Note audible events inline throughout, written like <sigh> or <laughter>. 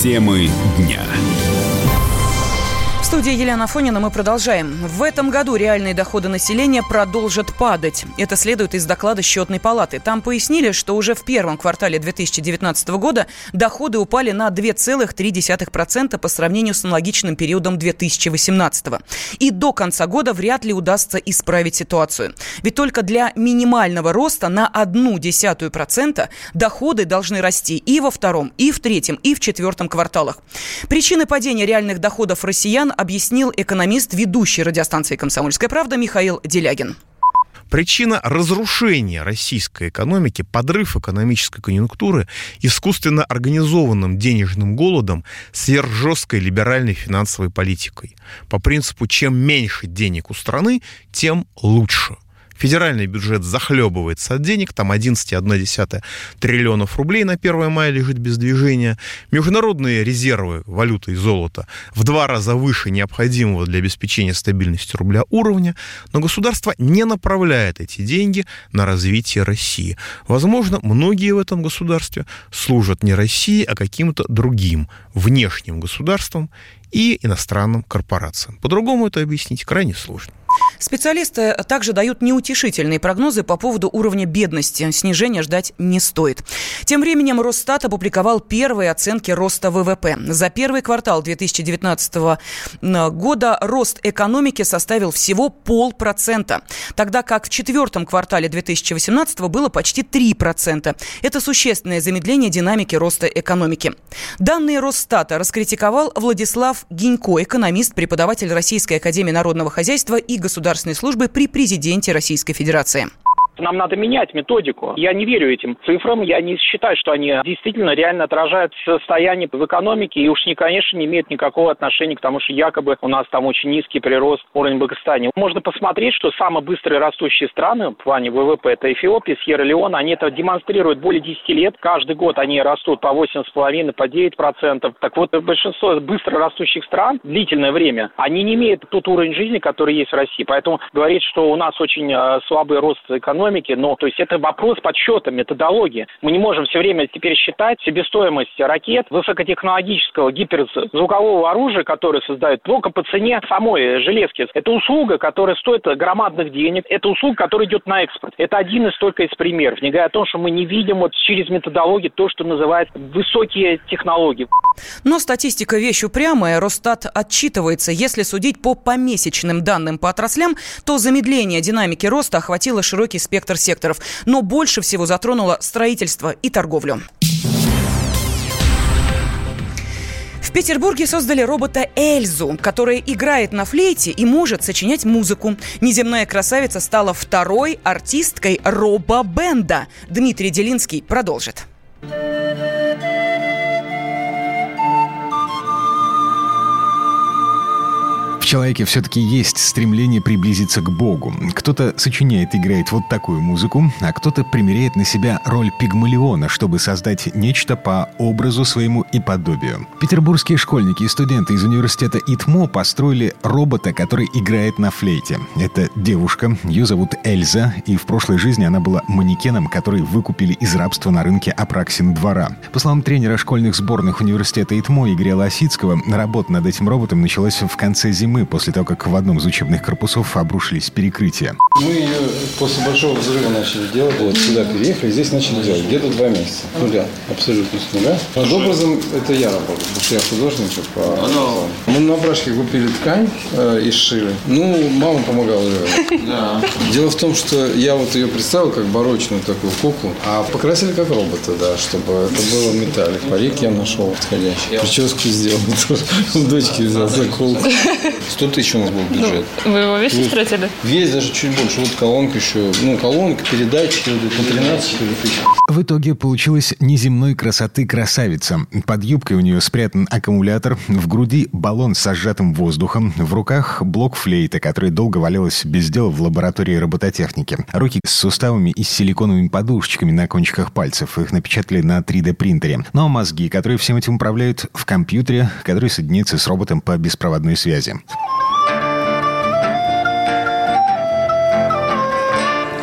Темы дня студии Елена Фонина мы продолжаем. В этом году реальные доходы населения продолжат падать. Это следует из доклада Счетной палаты. Там пояснили, что уже в первом квартале 2019 года доходы упали на 2,3% по сравнению с аналогичным периодом 2018. И до конца года вряд ли удастся исправить ситуацию. Ведь только для минимального роста на 0,1% доходы должны расти и во втором, и в третьем, и в четвертом кварталах. Причины падения реальных доходов россиян объяснил экономист, ведущий радиостанции «Комсомольская правда» Михаил Делягин. Причина разрушения российской экономики, подрыв экономической конъюнктуры искусственно организованным денежным голодом, сверхжесткой либеральной финансовой политикой. По принципу, чем меньше денег у страны, тем лучше – Федеральный бюджет захлебывается от денег, там 11,1 триллионов рублей на 1 мая лежит без движения. Международные резервы валюты и золота в два раза выше необходимого для обеспечения стабильности рубля уровня, но государство не направляет эти деньги на развитие России. Возможно, многие в этом государстве служат не России, а каким-то другим внешним государствам и иностранным корпорациям. По-другому это объяснить крайне сложно. Специалисты также дают неутешительные прогнозы по поводу уровня бедности. Снижения ждать не стоит. Тем временем Росстат опубликовал первые оценки роста ВВП. За первый квартал 2019 года рост экономики составил всего полпроцента, тогда как в четвертом квартале 2018 было почти 3%. Это существенное замедление динамики роста экономики. Данные Росстата раскритиковал Владислав Гинько, экономист, преподаватель Российской Академии Народного Хозяйства и государственной службы при президенте Российской Федерации. Нам надо менять методику. Я не верю этим цифрам. Я не считаю, что они действительно реально отражают состояние в экономике. И уж, не, конечно, не имеют никакого отношения к тому, что якобы у нас там очень низкий прирост уровень благосостояния. Можно посмотреть, что самые быстрые растущие страны в плане ВВП это Эфиопия, Сьерра-Леон. Они это демонстрируют более 10 лет. Каждый год они растут по 8,5, по 9%. Так вот, большинство быстро растущих стран длительное время, они не имеют тот уровень жизни, который есть в России. Поэтому говорить, что у нас очень э, слабый рост экономики, экономики, но то есть это вопрос подсчета, методологии. Мы не можем все время теперь считать себестоимость ракет, высокотехнологического гиперзвукового оружия, которое создают, только по цене самой железки. Это услуга, которая стоит громадных денег, это услуга, которая идет на экспорт. Это один из только из примеров, не говоря о том, что мы не видим вот через методологию то, что называют высокие технологии. Но статистика вещь упрямая. Росстат отчитывается. Если судить по помесячным данным по отраслям, то замедление динамики роста охватило широкий спектр спектр секторов, но больше всего затронуло строительство и торговлю. В Петербурге создали робота Эльзу, которая играет на флейте и может сочинять музыку. Неземная красавица стала второй артисткой робо-бенда. Дмитрий Делинский продолжит. Человеке все-таки есть стремление приблизиться к Богу. Кто-то сочиняет, играет вот такую музыку, а кто-то примеряет на себя роль пигмалиона, чтобы создать нечто по образу своему и подобию. Петербургские школьники и студенты из университета ИТМО построили робота, который играет на флейте. Это девушка, ее зовут Эльза, и в прошлой жизни она была манекеном, который выкупили из рабства на рынке Апраксин двора. По словам тренера школьных сборных университета ИТМО Игоря Лосицкого, работа над этим роботом началась в конце зимы зимы, после того, как в одном из учебных корпусов обрушились перекрытия. Мы ее после большого взрыва начали делать, вот сюда переехали, здесь начали делать, где-то два месяца. Нуля, абсолютно с нуля. Над образом это я работал, потому что я художник по образу. Мы на брашке купили ткань э, и сшили. Ну, мама помогала Да. Дело в том, что я вот ее представил как барочную такую куклу, а покрасили как робота, да, чтобы это было металлик. Парик я нашел подходящий. Прическу сделал. <laughs> Дочке взял заколку. 100 тысяч у нас был бюджет. Ну, вы его весь ну, истратили? Весь, даже чуть больше. Вот колонка еще. Ну, колонка, передатчики, вот, по 13 тысяч. В итоге получилась неземной красоты красавица. Под юбкой у нее спрятан аккумулятор, в груди баллон с сжатым воздухом, в руках блок флейта, который долго валялась без дела в лаборатории робототехники. Руки с суставами и с силиконовыми подушечками на кончиках пальцев. Их напечатали на 3D-принтере. Ну а мозги, которые всем этим управляют в компьютере, который соединяется с роботом по беспроводной связи.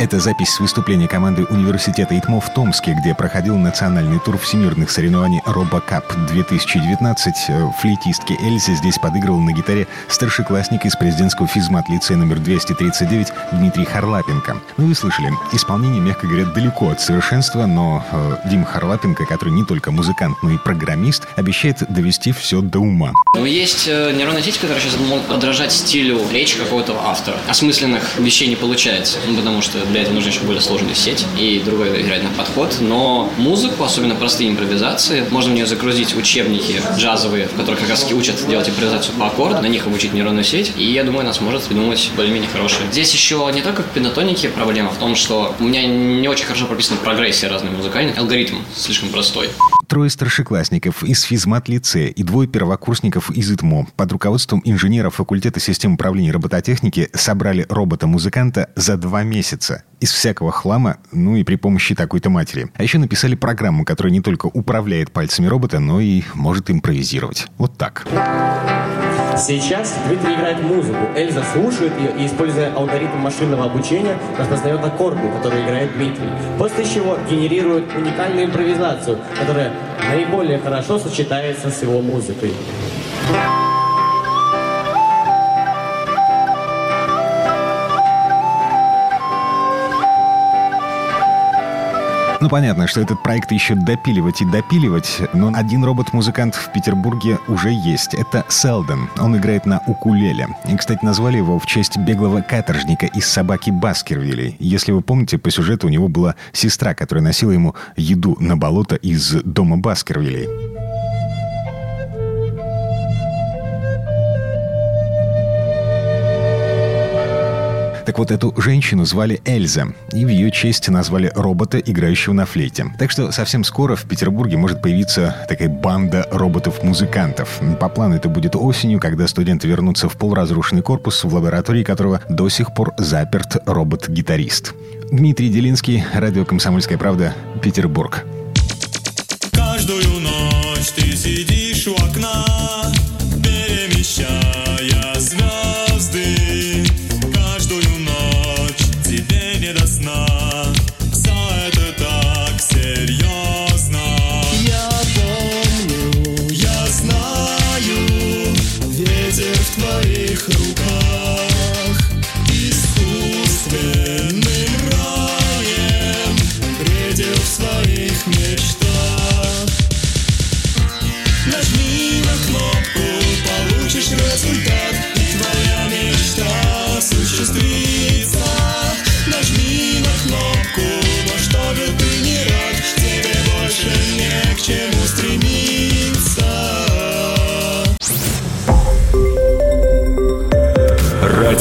Это запись с выступления команды университета ИТМО в Томске, где проходил национальный тур всемирных соревнований «Робокап 2019». Флейтистки Эльзе здесь подыгрывал на гитаре старшеклассник из президентского физмат-лицея номер 239 Дмитрий Харлапенко. Ну, вы слышали, исполнение, мягко говоря, далеко от совершенства, но э, Дим Харлапенко, который не только музыкант, но и программист, обещает довести все до ума. Ну, есть э, нейронные сети, которые сейчас могут подражать стилю речи какого-то автора. Осмысленных вещей не получается, ну, потому что для этого нужна еще более сложная сеть и другой игрательный подход. Но музыку, особенно простые импровизации, можно в нее загрузить учебники джазовые, в которых как раз учат делать импровизацию по аккорду, на них обучить нейронную сеть, и я думаю, она сможет придумать более-менее хорошие. Здесь еще не только в пентатонике проблема в том, что у меня не очень хорошо прописана прогрессия разной музыкальной, алгоритм слишком простой. Трое старшеклассников из физмат-лицея и двое первокурсников из ИТМО под руководством инженера факультета систем управления робототехники собрали робота-музыканта за два месяца из всякого хлама, ну и при помощи такой-то матери. А еще написали программу, которая не только управляет пальцами робота, но и может импровизировать. Вот так. Сейчас Дмитрий играет музыку. Эльза слушает ее и, используя алгоритм машинного обучения, распознает аккорды, которые играет Дмитрий. После чего генерирует уникальную импровизацию, которая наиболее хорошо сочетается с его музыкой. Ну, понятно, что этот проект еще допиливать и допиливать, но один робот-музыкант в Петербурге уже есть. Это Селден. Он играет на укулеле. И, кстати, назвали его в честь беглого каторжника из собаки Баскервилей. Если вы помните, по сюжету у него была сестра, которая носила ему еду на болото из дома Баскервилей. Так вот, эту женщину звали Эльза, и в ее честь назвали робота, играющего на флейте. Так что совсем скоро в Петербурге может появиться такая банда роботов-музыкантов. По плану это будет осенью, когда студенты вернутся в полуразрушенный корпус, в лаборатории которого до сих пор заперт робот-гитарист. Дмитрий Делинский, радио «Комсомольская правда», Петербург.